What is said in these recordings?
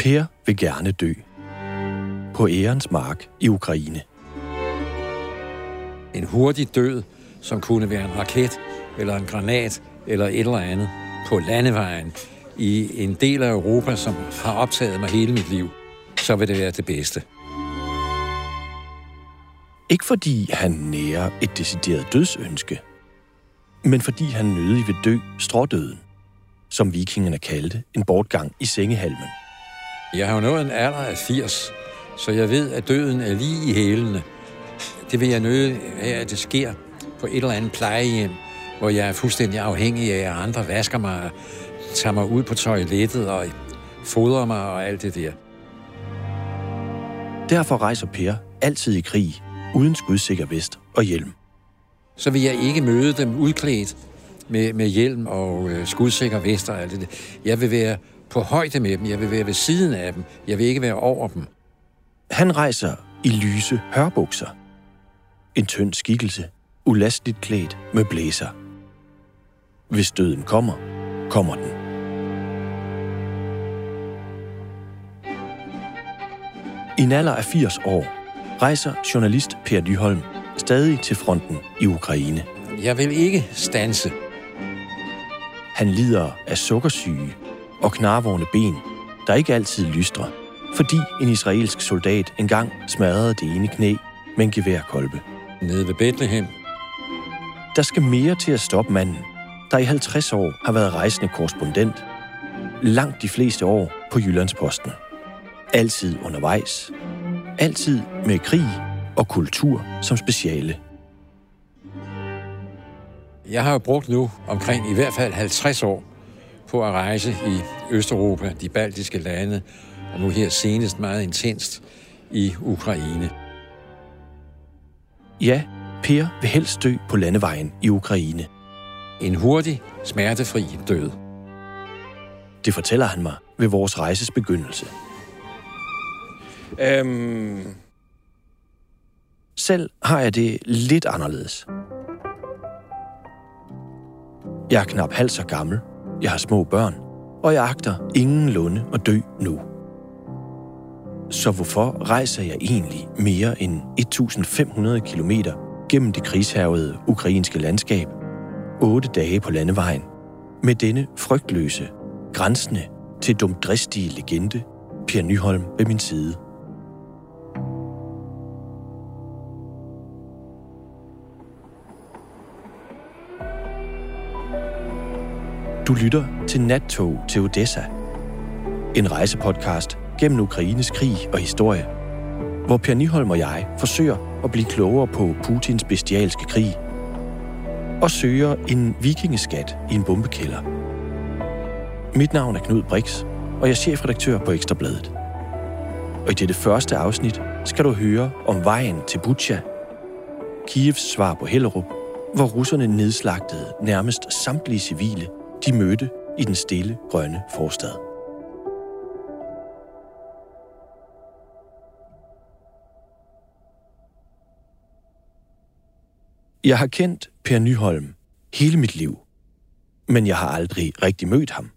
Per vil gerne dø. På ærens mark i Ukraine. En hurtig død, som kunne være en raket, eller en granat, eller et eller andet, på landevejen, i en del af Europa, som har optaget mig hele mit liv, så vil det være det bedste. Ikke fordi han nærer et decideret dødsønske, men fordi han nødig vil dø strådøden, som vikingerne kaldte en bortgang i sengehalmen. Jeg har jo nået en alder af 80, så jeg ved, at døden er lige i hælene. Det vil jeg nøde af, at det sker på et eller andet plejehjem, hvor jeg er fuldstændig afhængig af, at andre vasker mig, tager mig ud på toilettet og fodrer mig og alt det der. Derfor rejser Per altid i krig, uden skudsikker vest og hjelm. Så vil jeg ikke møde dem udklædt med, med hjelm og øh, skudsikker vest og alt det der. Jeg vil være på højde med dem. Jeg vil være ved siden af dem. Jeg vil ikke være over dem. Han rejser i lyse hørbukser. En tynd skikkelse, ulasteligt klædt med blæser. Hvis døden kommer, kommer den. I en alder af 80 år rejser journalist Per Nyholm stadig til fronten i Ukraine. Jeg vil ikke stanse. Han lider af sukkersyge og knarvårende ben, der ikke altid lystrer, fordi en israelsk soldat engang smadrede det ene knæ med en geværkolbe. Nede ved Bethlehem. Der skal mere til at stoppe manden, der i 50 år har været rejsende korrespondent. Langt de fleste år på Jyllandsposten. Altid undervejs. Altid med krig og kultur som speciale. Jeg har jo brugt nu omkring i hvert fald 50 år på at rejse i Østeuropa, de baltiske lande, og nu her senest meget intenst i Ukraine. Ja, Per vil helst dø på landevejen i Ukraine. En hurtig, smertefri død. Det fortæller han mig ved vores rejses begyndelse. Øhm... Selv har jeg det lidt anderledes. Jeg er knap halvt så gammel, jeg har små børn, og jeg agter ingen lunde at dø nu. Så hvorfor rejser jeg egentlig mere end 1500 km gennem det krigshærvede ukrainske landskab, otte dage på landevejen, med denne frygtløse, grænsende til dumdristige legende, Per Nyholm ved min side. Du lytter til Nattog til Odessa. En rejsepodcast gennem Ukraines krig og historie, hvor Per Niholm og jeg forsøger at blive klogere på Putins bestialske krig og søger en vikingeskat i en bombekælder. Mit navn er Knud Brix, og jeg er chefredaktør på Ekstrabladet. Og i dette første afsnit skal du høre om vejen til Bucha, Kievs svar på Hellerup, hvor russerne nedslagtede nærmest samtlige civile, de mødte i den stille grønne forstad. Jeg har kendt Per Nyholm hele mit liv, men jeg har aldrig rigtig mødt ham.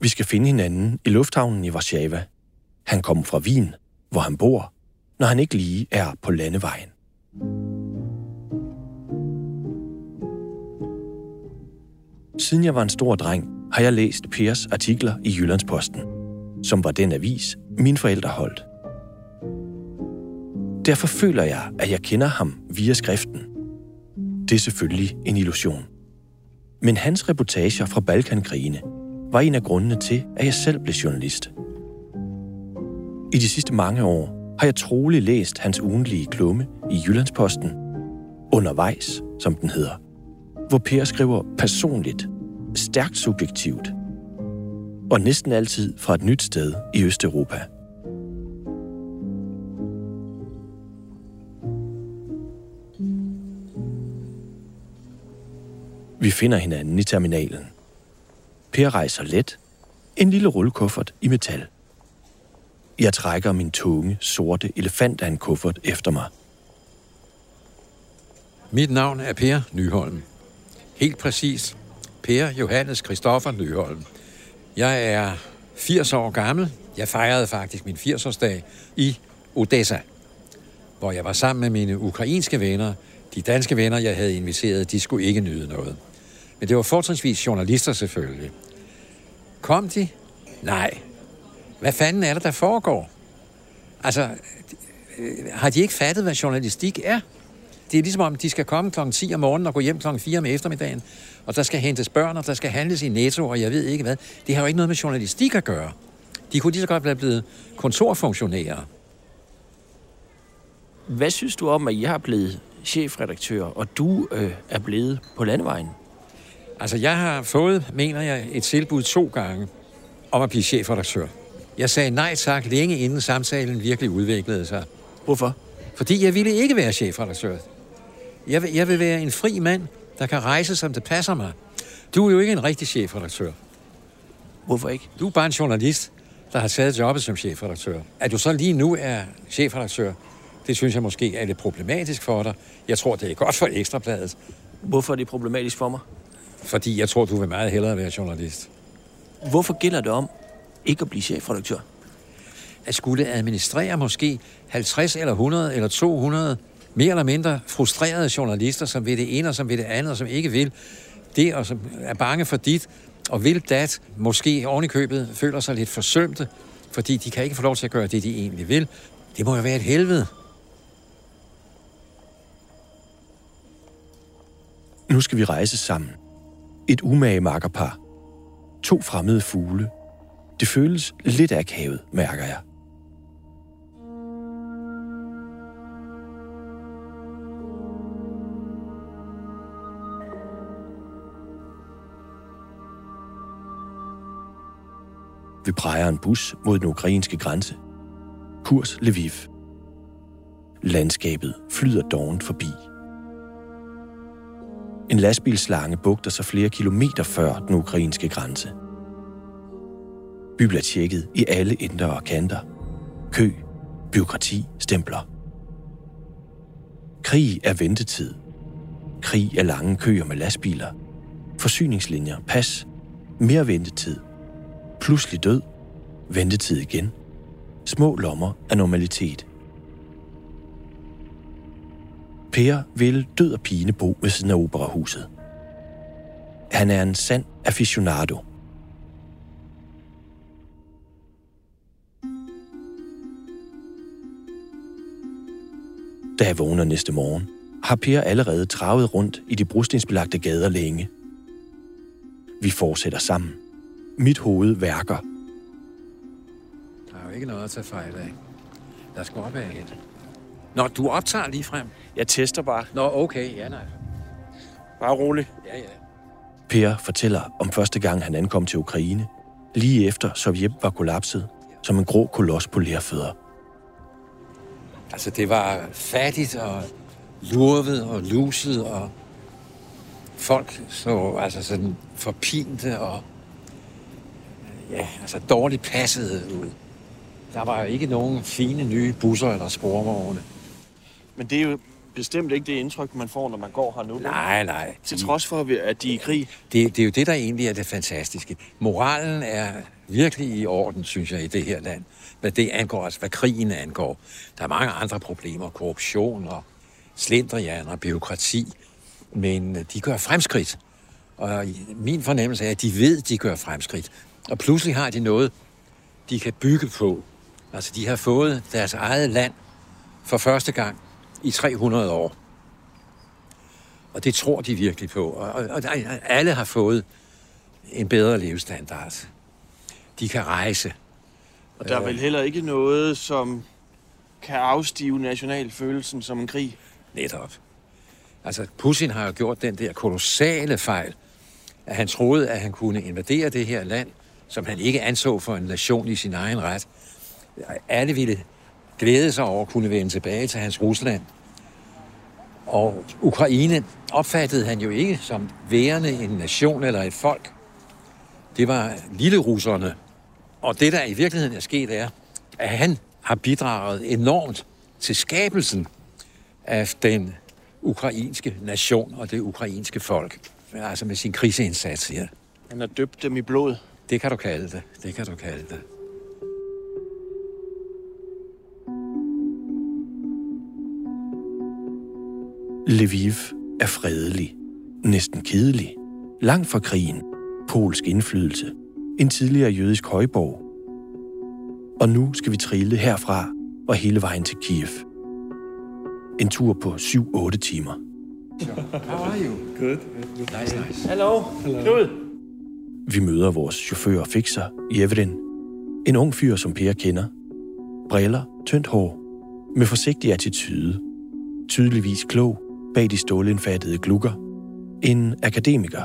Vi skal finde hinanden i lufthavnen i Warszawa. Han kommer fra Wien, hvor han bor, når han ikke lige er på landevejen. Siden jeg var en stor dreng, har jeg læst Pers artikler i Jyllandsposten, som var den avis, mine forældre holdt. Derfor føler jeg, at jeg kender ham via skriften. Det er selvfølgelig en illusion. Men hans reportager fra Balkankrigene var en af grundene til, at jeg selv blev journalist. I de sidste mange år har jeg trolig læst hans ugenlige klumme i Jyllandsposten, Undervejs, som den hedder, hvor Per skriver personligt, stærkt subjektivt, og næsten altid fra et nyt sted i Østeuropa. Vi finder hinanden i terminalen. Per rejser let. En lille rullekuffert i metal. Jeg trækker min tunge, sorte elefant af en kuffert efter mig. Mit navn er Per Nyholm. Helt præcis Per Johannes Christoffer Nyholm. Jeg er 80 år gammel, Jeg fejrede faktisk min 80-årsdag i Odessa, hvor jeg var sammen med mine ukrainske venner. De danske venner, jeg havde inviteret, de skulle ikke nyde noget. Men det var fortrinsvis journalister selvfølgelig. Kom de? Nej. Hvad fanden er det, der foregår? Altså, øh, har de ikke fattet, hvad journalistik er? Det er ligesom om, de skal komme kl. 10 om morgenen og gå hjem kl. 4 om eftermiddagen, og der skal hentes børn, og der skal handles i netto, og jeg ved ikke hvad. Det har jo ikke noget med journalistik at gøre. De kunne lige så godt være blevet kontorfunktionærer. Hvad synes du om, at jeg er blevet chefredaktør, og du øh, er blevet på landevejen? Altså, jeg har fået, mener jeg, et tilbud to gange om at blive chefredaktør. Jeg sagde nej tak længe inden samtalen virkelig udviklede sig. Hvorfor? Fordi jeg ville ikke være chefredaktør. Jeg vil, jeg vil være en fri mand, der kan rejse, som det passer mig. Du er jo ikke en rigtig chefredaktør. Hvorfor ikke? Du er bare en journalist, der har taget jobbet som chefredaktør. At du så lige nu er chefredaktør, det synes jeg måske er lidt problematisk for dig. Jeg tror, det er godt for Ekstrabladet. Hvorfor er det problematisk for mig? Fordi jeg tror, du vil meget hellere være journalist. Hvorfor gælder det om ikke at blive chefredaktør? At skulle administrere måske 50 eller 100 eller 200 mere eller mindre frustrerede journalister, som vil det ene og som vil det andet, og som ikke vil det, og som er bange for dit, og vil dat, måske ovenikøbet, købet, føler sig lidt forsømte, fordi de kan ikke få lov til at gøre det, de egentlig vil. Det må jo være et helvede. Nu skal vi rejse sammen. Et umage makkerpar. To fremmede fugle. Det føles lidt akavet, mærker jeg. Vi præger en bus mod den ukrainske grænse. Kurs Lviv. Landskabet flyder dovent forbi. En lastbilslange bugter sig flere kilometer før den ukrainske grænse. Vi bliver tjekket i alle indre og kanter. Kø, byråkrati, stempler. Krig er ventetid. Krig er lange køer med lastbiler. Forsyningslinjer, pas, mere ventetid. Pludselig død, ventetid igen. Små lommer af normalitet – Per vil død og pine bo ved siden af operahuset. Han er en sand aficionado. Da jeg vågner næste morgen, har Per allerede travet rundt i de brustensbelagte gader længe. Vi fortsætter sammen. Mit hoved værker. Der er jo ikke noget at tage fejl af. Lad os gå op ad et. Nå, du optager lige frem. Jeg tester bare. Nå, okay, ja nej. Bare rolig. Ja, ja. Per fortæller om første gang, han ankom til Ukraine, lige efter Sovjet var kollapset, som en grå koloss på lærfødder. Altså, det var fattigt og lurvet og luset, og folk så altså sådan forpinte og ja, altså dårligt passet ud. Der var jo ikke nogen fine nye busser eller sporvogne. Men det er jo bestemt ikke det indtryk, man får, når man går her nu. Nej, nej. Til trods for, at de er i krig. Det, det er jo det, der egentlig er det fantastiske. Moralen er virkelig i orden, synes jeg, i det her land. Hvad det angår, altså hvad krigen angår. Der er mange andre problemer. Korruption og slendrian og byråkrati. Men øh, de gør fremskridt. Og min fornemmelse er, at de ved, at de gør fremskridt. Og pludselig har de noget, de kan bygge på. Altså, de har fået deres eget land for første gang i 300 år. Og det tror de virkelig på. Og, og, og alle har fået en bedre levestandard. De kan rejse. Og der er vel heller ikke noget, som kan afstive nationalfølelsen som en krig? Netop. Altså, Putin har jo gjort den der kolossale fejl, at han troede, at han kunne invadere det her land, som han ikke anså for en nation i sin egen ret. Alle ville glæde sig over at kunne vende tilbage til hans Rusland. Og Ukraine opfattede han jo ikke som værende en nation eller et folk. Det var lille russerne. Og det, der i virkeligheden er sket, er, at han har bidraget enormt til skabelsen af den ukrainske nation og det ukrainske folk. Altså med sin kriseindsats her. Han har døbt dem i blod. Det kan du kalde det. Det kan du kalde det. Lviv er fredelig, næsten kedelig, langt fra krigen, polsk indflydelse, en tidligere jødisk højborg. Og nu skal vi trille herfra og hele vejen til Kiev. En tur på 7-8 timer. How are you? Good. Nice, nice. Hello. Hello. Knud. Vi møder vores chauffør og fikser, Jevrin. En ung fyr, som Per kender. Briller, tyndt hår, med forsigtig attitude. Tydeligvis klog bag de stålindfattede glukker. En akademiker.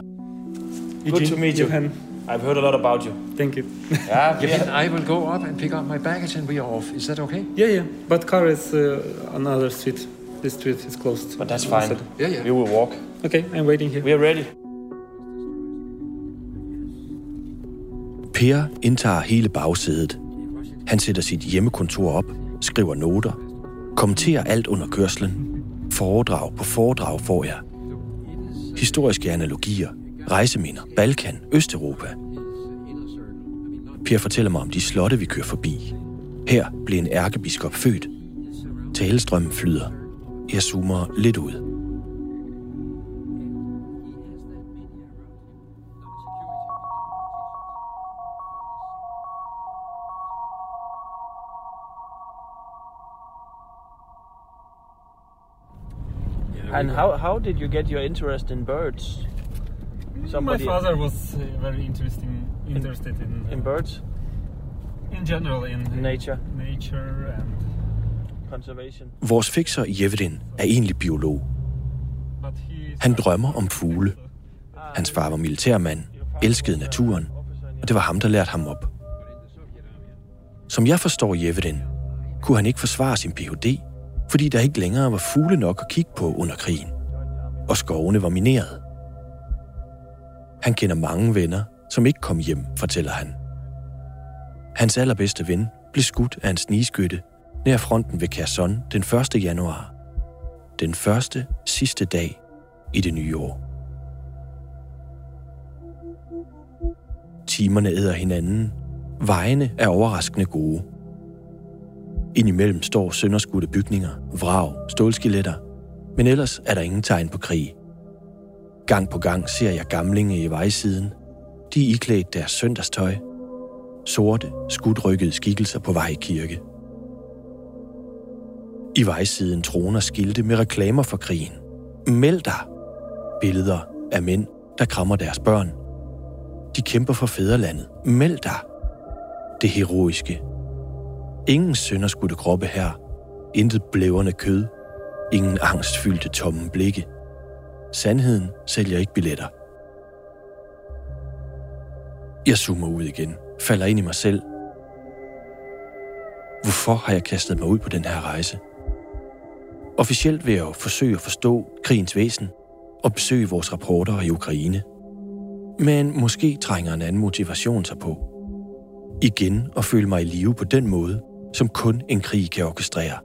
Eugene, to meet you. Johan, I've heard a lot about you. thank you. Ja, Yevhen, I will go up and pick up my baggage and we are off. Is that okay? Yeah, yeah. But car is uh, another street. This street is closed. But that's fine. Yeah, yeah. We will walk. Okay, I'm waiting here. We are ready. Per indtager hele bagsædet. Han sætter sit hjemmekontor op, skriver noter, kommenterer alt under kørslen. Foredrag på foredrag får jeg. Historiske analogier, rejseminder, Balkan, Østeuropa. Per fortæller mig om de slotte, vi kører forbi. Her blev en ærkebiskop født. Talestrømmen flyder. Jeg zoomer lidt ud. And how, how did you get your interest in birds? Somebody- My father was uh, very interesting, interested in uh, In birds? in general in Nature. nature and. Conservation? Vores fikser Jevdin er egentlig biolog. Han drømmer om fugle. Hans far var militærmand, elskede naturen, og det var ham, der lærte ham op. Som jeg forstår Jevdin, kunne han ikke forsvare sin Ph.D., fordi der ikke længere var fugle nok at kigge på under krigen. Og skovene var mineret. Han kender mange venner, som ikke kom hjem, fortæller han. Hans allerbedste ven blev skudt af en snigskytte nær fronten ved Kherson den 1. januar. Den første sidste dag i det nye år. Timerne æder hinanden. Vejene er overraskende gode. Indimellem står sønderskudte bygninger, vrag, stålskeletter, men ellers er der ingen tegn på krig. Gang på gang ser jeg gamlinge i vejsiden. De er iklædt deres søndagstøj. Sorte, skudrykkede skikkelser på vej i kirke. I vejsiden troner skilte med reklamer for krigen. Meld dig! Billeder af mænd, der krammer deres børn. De kæmper for fædrelandet. Meld dig! Det heroiske. Ingen sønderskudte kroppe her. Intet blæverne kød. Ingen angstfyldte tomme blikke. Sandheden sælger ikke billetter. Jeg zoomer ud igen, falder ind i mig selv. Hvorfor har jeg kastet mig ud på den her rejse? Officielt vil jeg jo forsøge at forstå krigens væsen og besøge vores rapporter i Ukraine. Men måske trænger en anden motivation sig på. Igen at føle mig i live på den måde, som kun en krig kan orkestrere.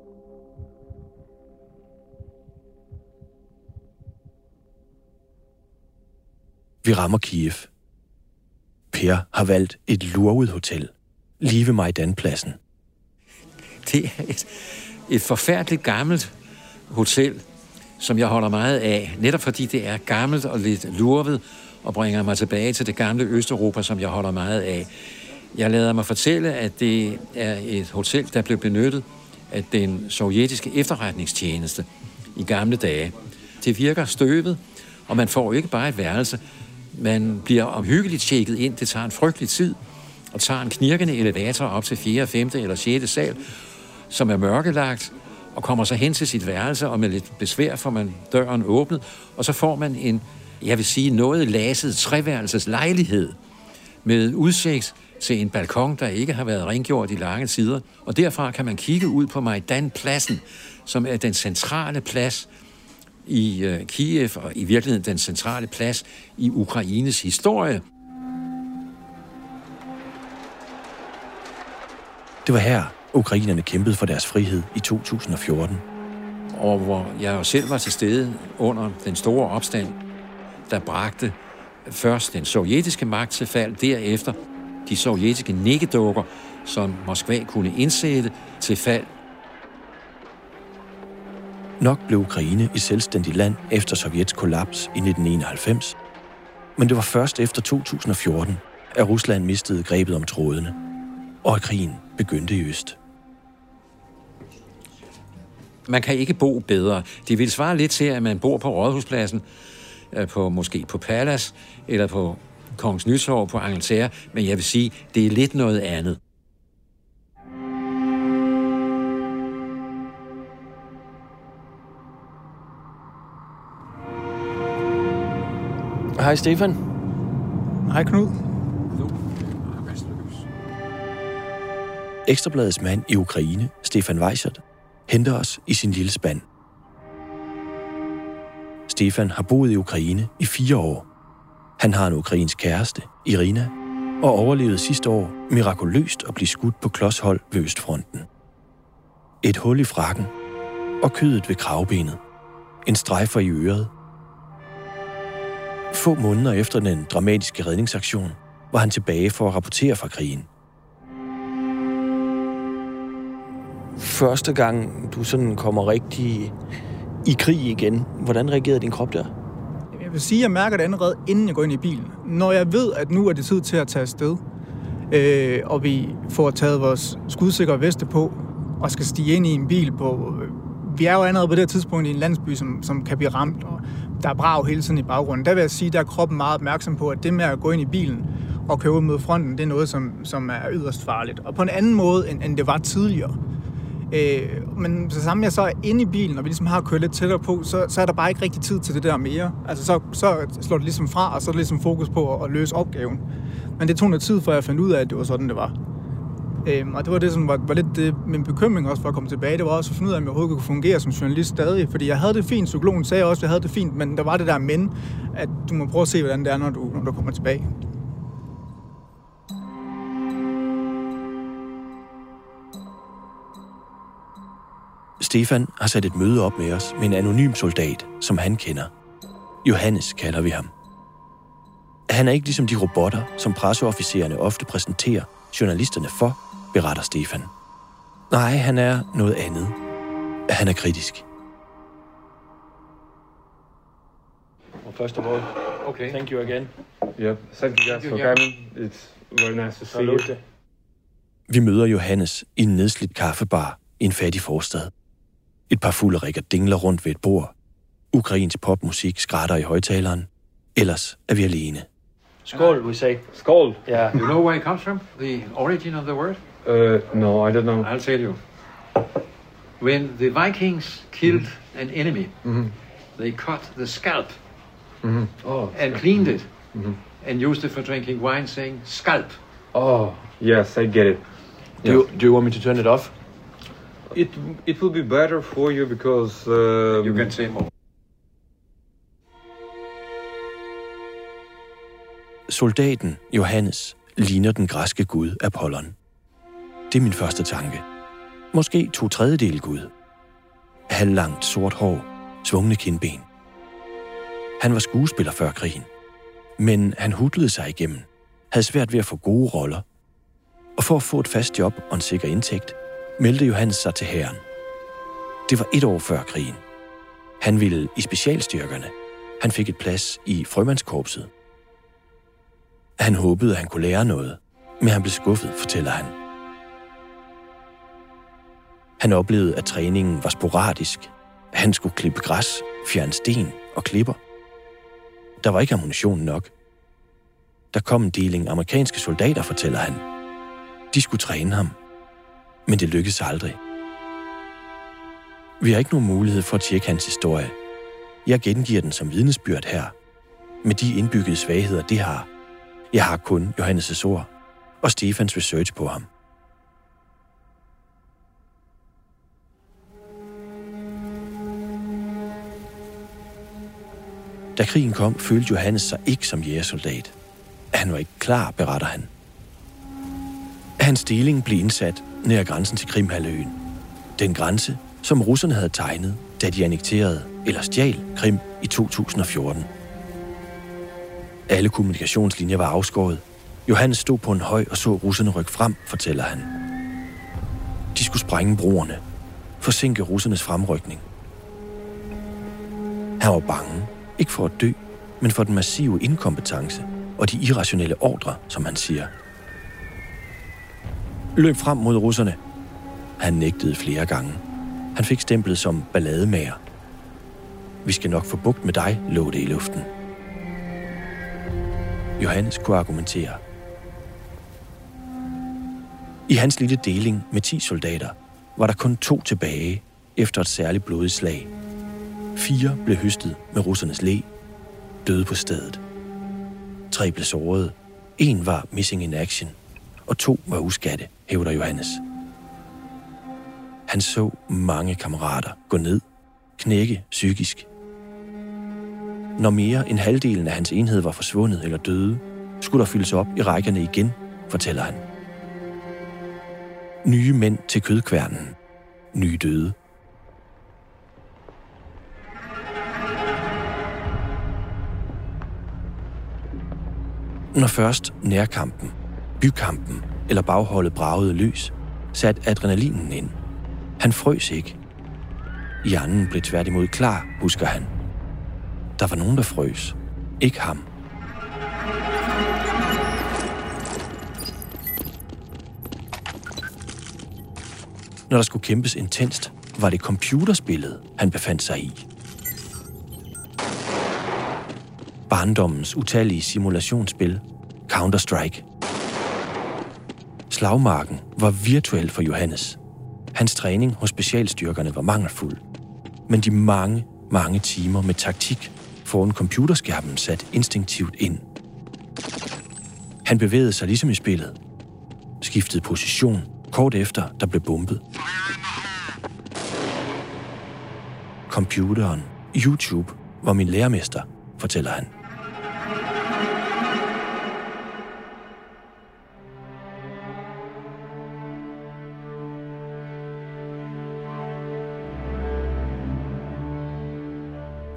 Vi rammer Kiev. Per har valgt et lurvet hotel, lige ved Majdanpladsen. Det er et, et forfærdeligt gammelt hotel, som jeg holder meget af. Netop fordi det er gammelt og lidt lurvet, og bringer mig tilbage til det gamle Østeuropa, som jeg holder meget af. Jeg lader mig fortælle, at det er et hotel, der blev benyttet af den sovjetiske efterretningstjeneste i gamle dage. Det virker støvet, og man får ikke bare et værelse. Man bliver omhyggeligt tjekket ind. Det tager en frygtelig tid, og tager en knirkende elevator op til 4., 5. eller 6. sal, som er mørkelagt, og kommer så hen til sit værelse, og med lidt besvær får man døren åbnet, og så får man en, jeg vil sige, noget laset treværelses lejlighed med udsigt til en balkon, der ikke har været rengjort i lange tider. Og derfra kan man kigge ud på Majdan-pladsen, som er den centrale plads i øh, Kiev, og i virkeligheden den centrale plads i Ukraines historie. Det var her, ukrainerne kæmpede for deres frihed i 2014. og hvor jeg selv var til stede under den store opstand, der bragte først den sovjetiske magt til fald, derefter de sovjetiske nikkedukker, som Moskva kunne indsætte til fald. Nok blev Ukraine et selvstændigt land efter Sovjets kollaps i 1991, men det var først efter 2014, at Rusland mistede grebet om trådene, og at krigen begyndte i øst. Man kan ikke bo bedre. Det vil svare lidt til, at man bor på Rådhuspladsen, øh, på måske på Palace, eller på Kongens Nytorv på Angleterre, men jeg vil sige, det er lidt noget andet. Hej Stefan. Hej Knud. Ekstrabladets mand i Ukraine, Stefan Weissert, henter os i sin lille spand. Stefan har boet i Ukraine i fire år. Han har en ukrainsk kæreste, Irina, og overlevede sidste år mirakuløst at blive skudt på klodshold ved Østfronten. Et hul i frakken og kødet ved kravbenet. En strejfer i øret. Få måneder efter den dramatiske redningsaktion var han tilbage for at rapportere fra krigen. Første gang, du sådan kommer rigtig i krig igen, hvordan reagerede din krop der? Vil sige, at jeg mærker det allerede, inden jeg går ind i bilen. Når jeg ved, at nu er det tid til at tage afsted, øh, og vi får taget vores skudsikre veste på, og skal stige ind i en bil på... Øh, vi er jo allerede på det her tidspunkt i en landsby, som, som kan blive ramt, og der er brav hele tiden i baggrunden. Der vil jeg sige, der er kroppen meget opmærksom på, at det med at gå ind i bilen og køre ud mod fronten, det er noget, som, som er yderst farligt. Og på en anden måde, end, end det var tidligere. Øh, men så sammen jeg så er inde i bilen, og vi ligesom har kørt lidt tættere på, så, så er der bare ikke rigtig tid til det der mere. Altså så, så slår det ligesom fra, og så er det ligesom fokus på at, at løse opgaven. Men det tog noget tid, før jeg fandt ud af, at det var sådan, det var. Øhm, og det var det, som var, var lidt det, min bekymring også for at komme tilbage. Det var også at finde ud af, om jeg overhovedet kunne fungere som journalist stadig. Fordi jeg havde det fint. Psykologen sagde også, at jeg havde det fint. Men der var det der men, at du må prøve at se, hvordan det er, når du, når du kommer tilbage. Stefan har sat et møde op med os med en anonym soldat, som han kender. Johannes kalder vi ham. Han er ikke ligesom de robotter, som presseofficererne ofte præsenterer journalisterne for, beretter Stefan. Nej, han er noget andet. Han er kritisk. First of all, Okay. thank you again. Yep. Thank you guys for coming. It's very nice to see you. Vi møder Johannes i en nedslidt kaffebar i en fattig forstad. Et par fulde rikker dingler rundt ved et bord. Ukrainsk popmusik skrætter i højtaleren. Ellers er vi alene. Skål, we say. Skål. Yeah. You know where it comes from? The origin of the word? Uh, no, I don't know. I'll tell you. When the Vikings killed an enemy, they cut the scalp Oh. and cleaned it and used it for drinking wine, saying scalp. Oh, yes, I get it. Do you, do you want me to turn it off? It it will be better for you because um, You can say more. Soldaten Johannes ligner den græske gud Apollon. Det er min første tanke. Måske to tredjedel gud. Halvlangt sort hår, svungne kindben. Han var skuespiller før krigen. Men han hudlede sig igennem, havde svært ved at få gode roller. Og for at få et fast job og en sikker indtægt, meldte Johannes sig til hæren. Det var et år før krigen. Han ville i specialstyrkerne. Han fik et plads i frømandskorpset. Han håbede, at han kunne lære noget, men han blev skuffet, fortæller han. Han oplevede, at træningen var sporadisk. Han skulle klippe græs, fjerne sten og klipper. Der var ikke ammunition nok. Der kom en deling amerikanske soldater, fortæller han. De skulle træne ham. Men det lykkedes aldrig. Vi har ikke nogen mulighed for at tjekke hans historie. Jeg gengiver den som vidnesbyrd her. Med de indbyggede svagheder, det har. Jeg har kun Johannes' ord og Stefans research på ham. Da krigen kom, følte Johannes sig ikke som jægersoldat. Han var ikke klar, beretter han. Hans stilling blev indsat nær grænsen til Krimhalvøen. Den grænse, som russerne havde tegnet, da de annekterede eller stjal Krim i 2014. Alle kommunikationslinjer var afskåret. Johannes stod på en høj og så russerne rykke frem, fortæller han. De skulle sprænge broerne, forsinke russernes fremrykning. Han var bange, ikke for at dø, men for den massive inkompetence og de irrationelle ordre, som han siger. Løb frem mod russerne. Han nægtede flere gange. Han fik stemplet som ballademager. Vi skal nok få bugt med dig, lå det i luften. Johannes kunne argumentere. I hans lille deling med 10 soldater var der kun to tilbage efter et særligt blodigt slag. Fire blev høstet med russernes læ, døde på stedet. Tre blev såret, en var missing in action, og to var uskatte, hævder Johannes. Han så mange kammerater gå ned, knække psykisk. Når mere end halvdelen af hans enhed var forsvundet eller døde, skulle der fyldes op i rækkerne igen, fortæller han. Nye mænd til kødkværnen. Nye døde. Når først nærkampen, bykampen eller bagholdet bragede løs, satte adrenalinen ind. Han frøs ikke. Hjernen blev tværtimod klar, husker han. Der var nogen, der frøs. Ikke ham. Når der skulle kæmpes intenst, var det computerspillet, han befandt sig i. Barndommens utallige simulationsspil, Counter-Strike. Slagmarken var virtuel for Johannes. Hans træning hos specialstyrkerne var mangelfuld. Men de mange, mange timer med taktik foran computerskærmen sat instinktivt ind. Han bevægede sig ligesom i spillet. Skiftede position kort efter, der blev bombet. Computeren, YouTube, var min lærermester, fortæller han.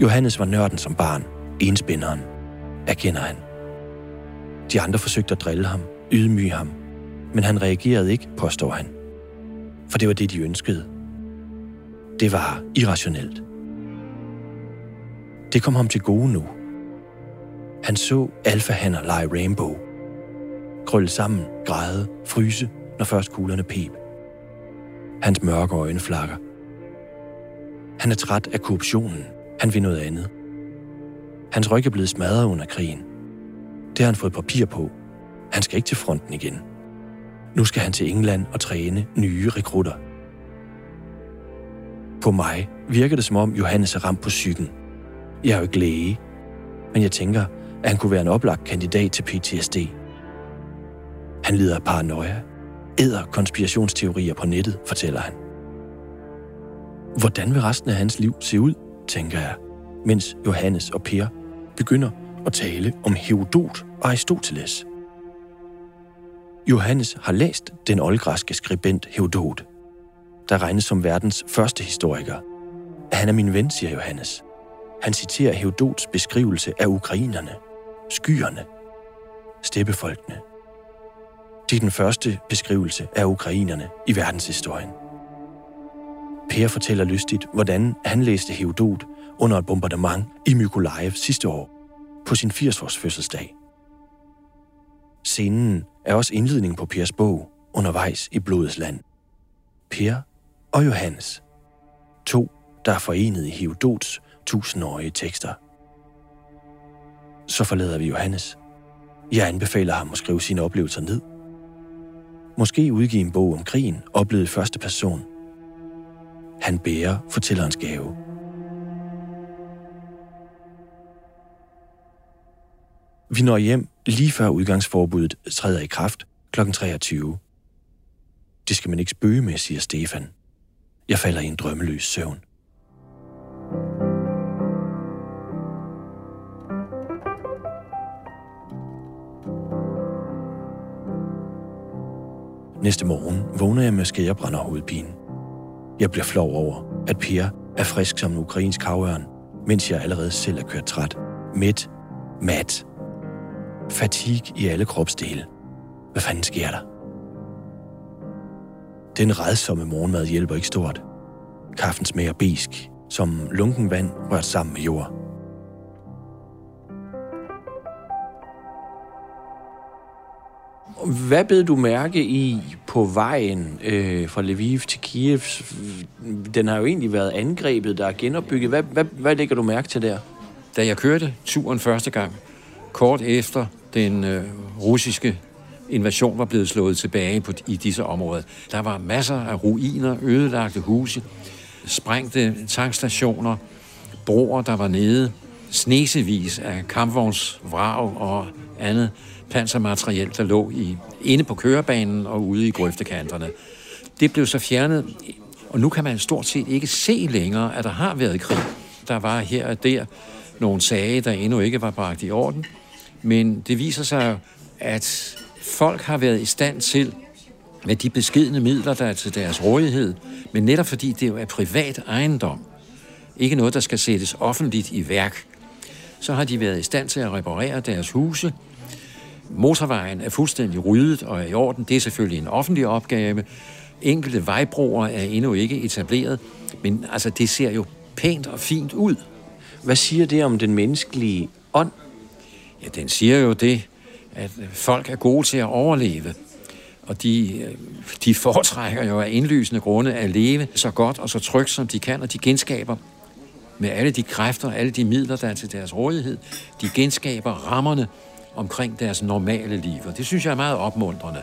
Johannes var nørden som barn, enspinderen, erkender han. De andre forsøgte at drille ham, ydmyge ham, men han reagerede ikke, påstår han. For det var det, de ønskede. Det var irrationelt. Det kom ham til gode nu. Han så alfahander lege rainbow. Krølle sammen, græde, fryse, når først kuglerne pep. Hans mørke øjne flakker. Han er træt af korruptionen. Han vil noget andet. Hans ryg er blevet smadret under krigen. Det har han fået papir på. Han skal ikke til fronten igen. Nu skal han til England og træne nye rekrutter. På mig virker det som om Johannes er ramt på psyken. Jeg er jo ikke læge, men jeg tænker, at han kunne være en oplagt kandidat til PTSD. Han lider af paranoia, æder konspirationsteorier på nettet, fortæller han. Hvordan vil resten af hans liv se ud, tænker jeg, mens Johannes og Per begynder at tale om Herodot og Aristoteles. Johannes har læst den oldgræske skribent Herodot, der regnes som verdens første historiker. Han er min ven, siger Johannes. Han citerer Herodots beskrivelse af ukrainerne, skyerne, steppefolkene. Det er den første beskrivelse af ukrainerne i verdenshistorien. Per fortæller lystigt, hvordan han læste Herodot under et bombardement i Mykolaiv sidste år på sin 80-års fødselsdag. Scenen er også indledning på Pers bog undervejs i blodets land. Per og Johannes. To, der er forenet i Herodots tusindårige tekster. Så forlader vi Johannes. Jeg anbefaler ham at skrive sine oplevelser ned. Måske udgive en bog om krigen, oplevet første person. Han bærer fortællerens gave. Vi når hjem lige før udgangsforbuddet træder i kraft kl. 23. Det skal man ikke spøge med, siger Stefan. Jeg falder i en drømmeløs søvn. Næste morgen vågner jeg med skærebrænder hovedpine. Jeg bliver flov over, at Pierre er frisk som en ukrainsk havørn, mens jeg allerede selv er kørt træt. Midt, mat, fatigue i alle kropsdele. Hvad fanden sker der? Den redsomme morgenmad hjælper ikke stort. Kaffen smager besk, som lunken vand rørt sammen med jord. Hvad bed du mærke i på vejen øh, fra Lviv til Kiev? Den har jo egentlig været angrebet, der er genopbygget. Hvad, hvad, hvad lægger du mærke til der? Da jeg kørte turen første gang, kort efter den øh, russiske invasion var blevet slået tilbage på, i disse områder, der var masser af ruiner, ødelagte huse, sprængte tankstationer, broer, der var nede, snesevis af kampvognsvrag og andet pansermateriel, der lå i, inde på kørebanen og ude i grøftekanterne. Det blev så fjernet, og nu kan man stort set ikke se længere, at der har været krig. Der var her og der nogle sager, der endnu ikke var bragt i orden, men det viser sig, at folk har været i stand til, med de beskidende midler, der er til deres rådighed, men netop fordi det jo er privat ejendom, ikke noget, der skal sættes offentligt i værk, så har de været i stand til at reparere deres huse, Motorvejen er fuldstændig ryddet og er i orden. Det er selvfølgelig en offentlig opgave. Enkelte vejbroer er endnu ikke etableret, men altså, det ser jo pænt og fint ud. Hvad siger det om den menneskelige ånd? Ja, den siger jo det, at folk er gode til at overleve. Og de, de foretrækker jo af indlysende grunde at leve så godt og så trygt, som de kan, og de genskaber med alle de kræfter, alle de midler, der er til deres rådighed. De genskaber rammerne omkring deres normale liv, og det synes jeg er meget opmuntrende.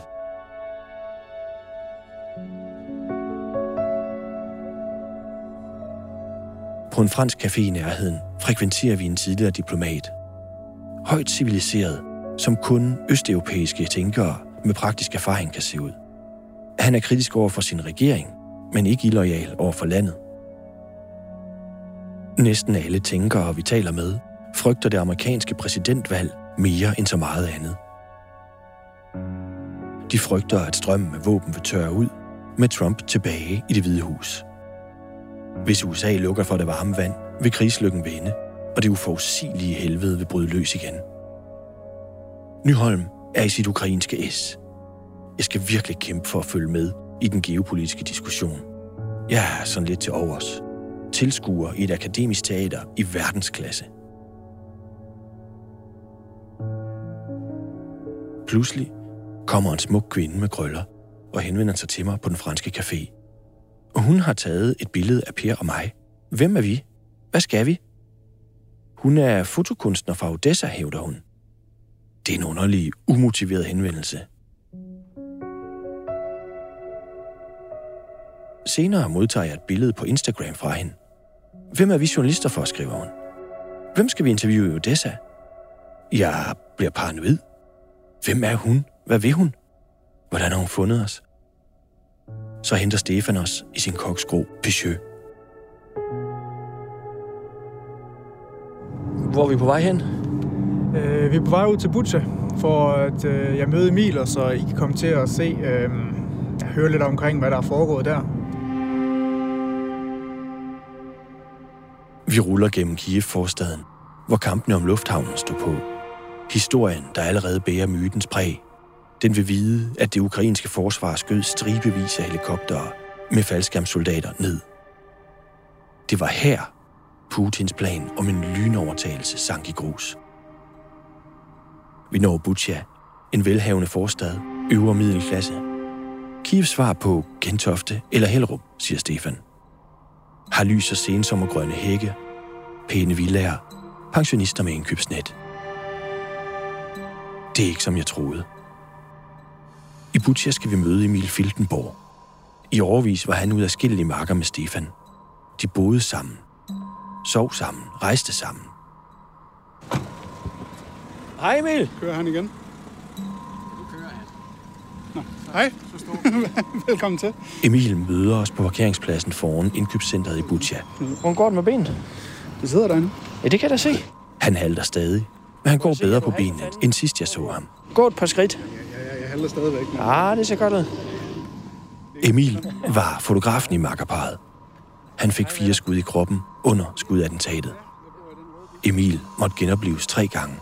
På en fransk café i nærheden frekventerer vi en tidligere diplomat. Højt civiliseret, som kun østeuropæiske tænkere med praktisk erfaring kan se ud. Han er kritisk over for sin regering, men ikke illoyal over for landet. Næsten alle tænkere, vi taler med, frygter det amerikanske præsidentvalg mere end så meget andet. De frygter, at strømmen med våben vil tørre ud med Trump tilbage i det hvide hus. Hvis USA lukker for det varme vand, vil krigslykken vende, og det uforudsigelige helvede vil bryde løs igen. Nyholm er i sit ukrainske S. Jeg skal virkelig kæmpe for at følge med i den geopolitiske diskussion. Jeg er sådan lidt til overs. Tilskuer i et akademisk teater i verdensklasse. Pludselig kommer en smuk kvinde med krøller og henvender sig til mig på den franske café. Og hun har taget et billede af Per og mig. Hvem er vi? Hvad skal vi? Hun er fotokunstner fra Odessa, hævder hun. Det er en underlig, umotiveret henvendelse. Senere modtager jeg et billede på Instagram fra hende. Hvem er vi journalister for, skriver hun. Hvem skal vi interviewe i Odessa? Jeg bliver paranoid. Hvem er hun? Hvad vil hun? Hvordan har hun fundet os? Så henter Stefan os i sin koksgro Peugeot. Hvor er vi på vej hen? Øh, vi er på vej ud til Butcha, for at øh, jeg møder Emil, og så I kan komme til at se, øh, høre lidt omkring, hvad der er foregået der. Vi ruller gennem Kiev-forstaden, hvor kampene om lufthavnen står på. Historien, der allerede bærer mytens præg. Den vil vide, at det ukrainske forsvar skød stribevis af helikoptere med faldskærmssoldater ned. Det var her, Putins plan om en lynovertagelse sank i grus. Vi når Butcha, en velhavende forstad, øvre middelklasse. Kievs svar på Gentofte eller Hellerup, siger Stefan. Har lys og sensommergrønne hække, pæne villager, pensionister med indkøbsnet. Det er ikke, som jeg troede. I Butcha skal vi møde Emil Filtenborg. I overvis var han ud af skille i marker med Stefan. De boede sammen. Sov sammen. Rejste sammen. Hej Emil. Kører han igen? Nu kører han. Nå, hej. Velkommen til. Emil møder os på parkeringspladsen foran indkøbscentret i Butcha. Hvordan går det med benet? Det sidder derinde. Ja, det kan jeg da se. Han halter stadig, men han går bedre på benene, end sidst jeg så ham. Gå et par skridt. Ja, ja, jeg halter stadigvæk. Men... Ah, det ser godt ud. Emil var fotografen i makkerparet. Han fik fire skud i kroppen under skudattentatet. Emil måtte genopleves tre gange.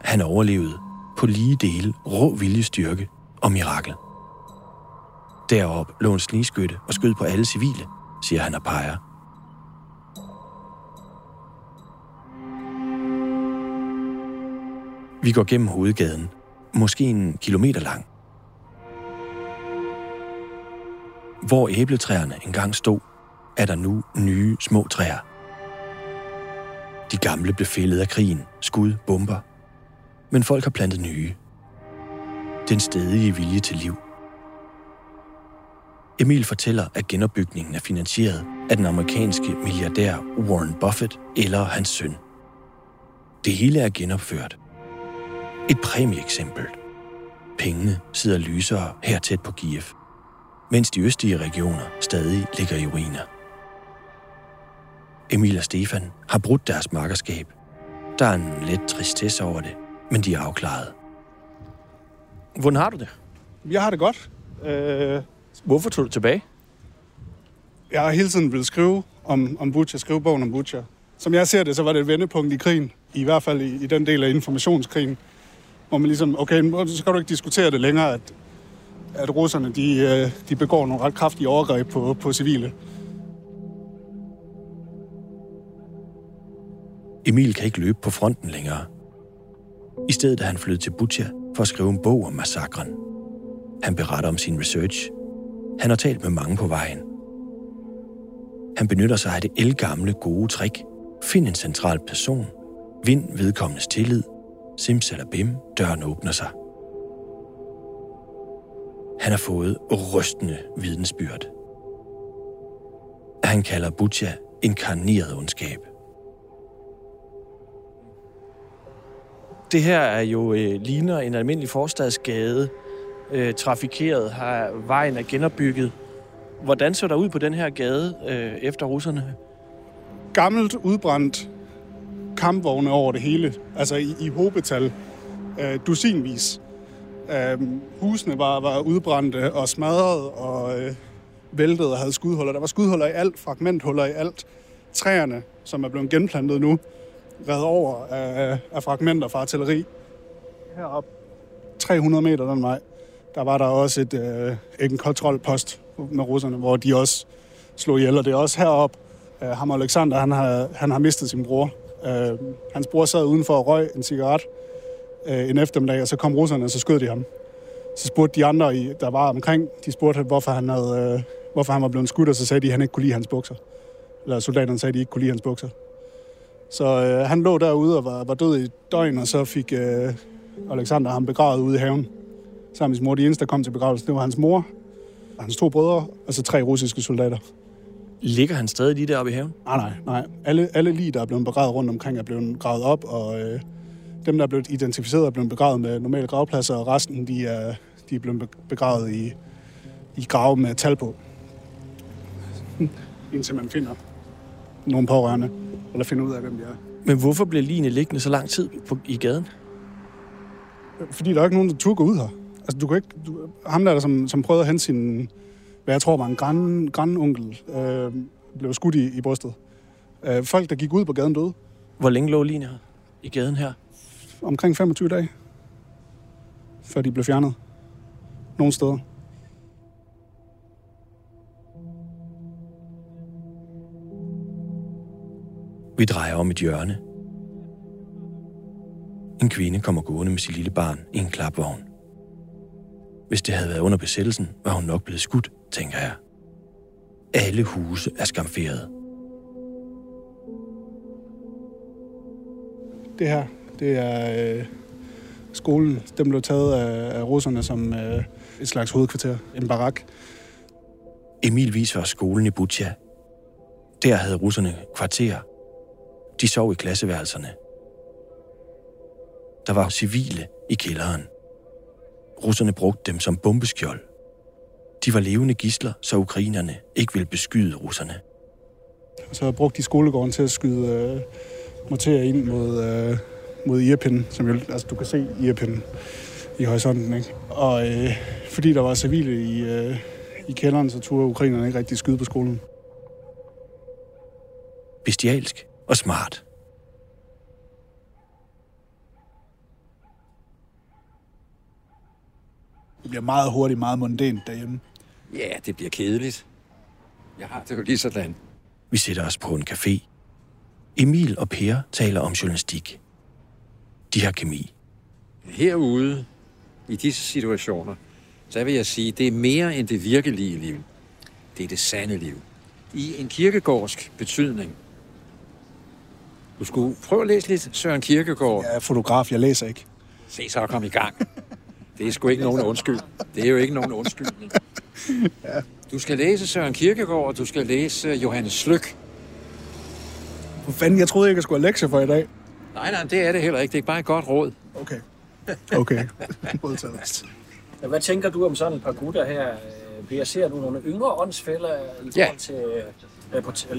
Han overlevede på lige dele rå viljestyrke og mirakel. Derop lå en snigskytte og skød på alle civile, siger han og peger. Vi går gennem hovedgaden, måske en kilometer lang. Hvor æbletræerne engang stod, er der nu nye små træer. De gamle blev fældet af krigen, skud, bomber. Men folk har plantet nye. Den stedige vilje til liv. Emil fortæller, at genopbygningen er finansieret af den amerikanske milliardær Warren Buffett eller hans søn. Det hele er genopført. Et præmieeksempel. Pengene sidder lysere her tæt på Kiev, mens de østlige regioner stadig ligger i ruiner. Emil og Stefan har brudt deres makkerskab. Der er en let tristesse over det, men de er afklaret. Hvordan har du det? Jeg har det godt. Øh, Hvorfor tog du tilbage? jeg har hele tiden vil skrive om, om Butcher, skrive bogen om Butcher. Som jeg ser det, så var det et vendepunkt i krigen. I hvert fald i, i den del af informationskrigen. Hvor man ligesom, okay, så kan du ikke diskutere det længere, at, at russerne, de, øh, de begår nogle ret kraftige overgreb på, på civile. Emil kan ikke løbe på fronten længere. I stedet er han flyttet til Butja for at skrive en bog om massakren. Han beretter om sin research. Han har talt med mange på vejen. Han benytter sig af det elgamle gode trick. Find en central person. Vind vedkommendes tillid. Simsalabim, døren åbner sig. Han har fået rystende vidensbyrd. Han kalder Butcha inkarneret ondskab. Det her er jo øh, ligner en almindelig forstadsgade. Øh, trafikeret har vejen er genopbygget. Hvordan så der ud på den her gade øh, efter russerne? Gammelt, udbrændt kampvogne over det hele. Altså i, i hobetal. Øh, dusinvis. Øh, husene var, var udbrændte og smadret og øh, væltet og havde skudhuller. Der var skudhuller i alt, fragmenthuller i alt. Træerne, som er blevet genplantet nu, reddet over af, af fragmenter fra artilleri. Herop, 300 meter den vej, der var der også et, øh, en kontrolpost med russerne, hvor de også slog ihjel. Og det er også herop, øh, ham og Alexander, han har, han har mistet sin bror. Øh, hans bror sad udenfor og røg en cigaret øh, en eftermiddag, og så kom russerne, og så skød de ham. Så spurgte de andre, i- der var omkring, de spurgte, hvorfor han, havde, øh, hvorfor han var blevet skudt, og så sagde de, at han ikke kunne lide hans bukser. Eller soldaterne sagde, at de ikke kunne lide hans bukser. Så øh, han lå derude og var, var død i døgn, og så fik øh, Alexander ham begravet ude i haven. Sammen med sin mor. De eneste, der kom til begravelsen, det var hans mor, og hans to brødre, og så tre russiske soldater. Ligger han stadig lige deroppe i haven? Nej, nej, nej. Alle, alle lige, der er blevet begravet rundt omkring, er blevet gravet op, og øh, dem, der er blevet identificeret, er blevet begravet med normale gravpladser, og resten, de er, de er blevet be- begravet i, i grave med tal på. Indtil man finder nogle pårørende, eller finder ud af, hvem de er. Men hvorfor blev ligene liggende så lang tid på, i gaden? Fordi der er ikke nogen, der turde gå ud her. Altså, du kan ikke... Du, ham der, som, som prøvede at hente sin... Hvad jeg tror var en grand, grandonkel, øh, blev skudt i, i brystet. Øh, folk, der gik ud på gaden, døde. Hvor længe lå ligene her i gaden her? omkring 25 dage, før de blev fjernet. Nogle steder. Vi drejer om et hjørne. En kvinde kommer gående med sit lille barn i en klapvogn. Hvis det havde været under besættelsen, var hun nok blevet skudt, tænker jeg. Alle huse er skamferet. Det her, det er øh, skolen. Den blev taget af, af russerne som øh, et slags hovedkvarter. En barak. Emil viser skolen i Butcha. Der havde russerne kvarter. De sov i klasseværelserne. Der var civile i kælderen. Russerne brugte dem som bombeskjold. De var levende gisler, så ukrainerne ikke ville beskyde russerne. Så brugte de skolegården til at skyde øh, morterer ind mod, øh, mod Irpin, som jo, altså du kan se Irpin i horisonten, ikke? Og øh, fordi der var civile i, øh, i kælderen, så turde ukrainerne ikke rigtig skyde på skolen. Bestialsk og smart. Det bliver meget hurtigt, meget mondænt derhjemme. Ja, det bliver kedeligt. Jeg har det jo lige sådan. Vi sætter os på en café. Emil og Per taler om journalistik. De har kemi. herude, i disse situationer, så vil jeg sige, det er mere end det virkelige liv. Det er det sande liv. I en kirkegårdsk betydning. Du skulle prøve at læse lidt Søren Kierkegaard. Jeg er fotograf, jeg læser ikke. Se så kom i gang. Det er sgu ikke nogen undskyld. Det er jo ikke nogen undskyldning. Du skal læse Søren Kierkegaard, og du skal læse Johannes Slyk. For fanden, jeg troede ikke, jeg skulle have lektier for i dag. Nej, nej, det er det heller ikke. Det er bare et godt råd. Okay. Okay. Modtaget. Hvad tænker du om sådan et par gutter her? Øh, Per, ser du nogle yngre åndsfælder i forhold Ja. til øh, report- øh,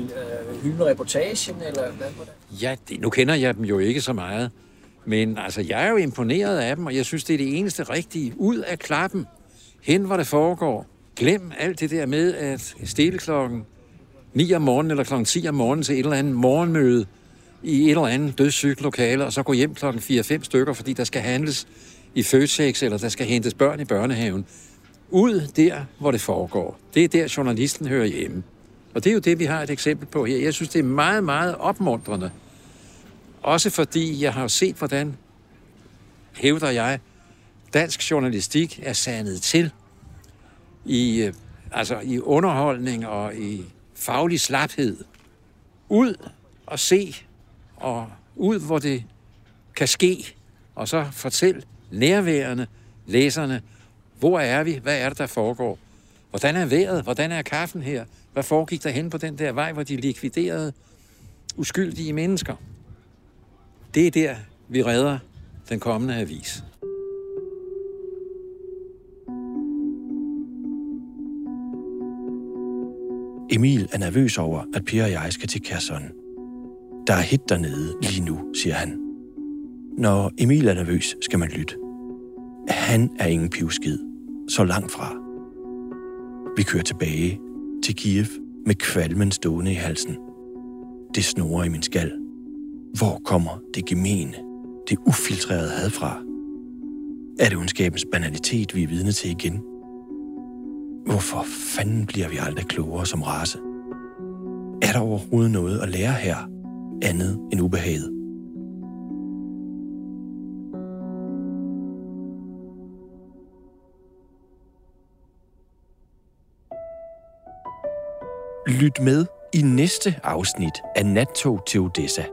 eller hvad på det? Ja, det, nu kender jeg dem jo ikke så meget. Men altså, jeg er jo imponeret af dem, og jeg synes, det er det eneste rigtige. Ud af klappen, hen hvor det foregår. Glem alt det der med at stille klokken 9 om morgenen eller klokken 10 om morgenen til et eller andet morgenmøde i et eller andet dødssygt lokale, og så gå hjem klokken 4-5 stykker, fordi der skal handles i Føtex, eller der skal hentes børn i børnehaven. Ud der, hvor det foregår. Det er der, journalisten hører hjemme. Og det er jo det, vi har et eksempel på her. Jeg synes, det er meget, meget opmuntrende. Også fordi jeg har set, hvordan, hævder jeg, dansk journalistik er sandet til i, øh, altså i underholdning og i faglig slaphed. Ud og se, og ud, hvor det kan ske, og så fortæl nærværende læserne, hvor er vi, hvad er det, der foregår, hvordan er vejret, hvordan er kaffen her, hvad foregik der hen på den der vej, hvor de likviderede uskyldige mennesker. Det er der, vi redder den kommende avis. Emil er nervøs over, at Pia og jeg skal til Kherson. Der er hit dernede lige nu, siger han. Når Emil er nervøs, skal man lytte. Han er ingen pivskid. Så langt fra. Vi kører tilbage til Kiev med kvalmen stående i halsen. Det snorer i min skal. Hvor kommer det gemene, det ufiltrerede had fra? Er det ondskabens banalitet, vi er vidne til igen? Hvorfor fanden bliver vi aldrig klogere som race? Er der overhovedet noget at lære her, andet end ubehaget? Lyt med i næste afsnit af Nattog til Odessa,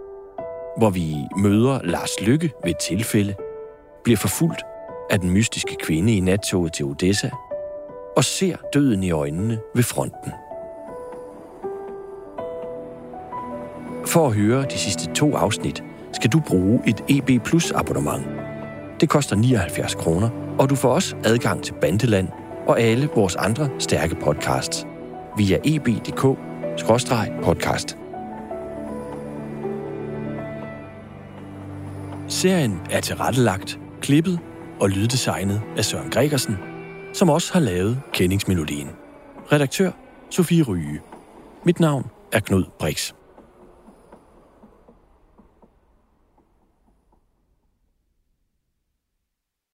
hvor vi møder Lars Lykke ved et tilfælde, bliver forfulgt af den mystiske kvinde i nattoget til Odessa og ser døden i øjnene ved fronten. For at høre de sidste to afsnit, skal du bruge et EB Plus abonnement. Det koster 79 kroner, og du får også adgang til Bandeland og alle vores andre stærke podcasts via eb.dk-podcast. Serien er tilrettelagt, klippet og lyddesignet af Søren Gregersen, som også har lavet kendingsmelodien. Redaktør Sofie Ryge. Mit navn er Knud Brix.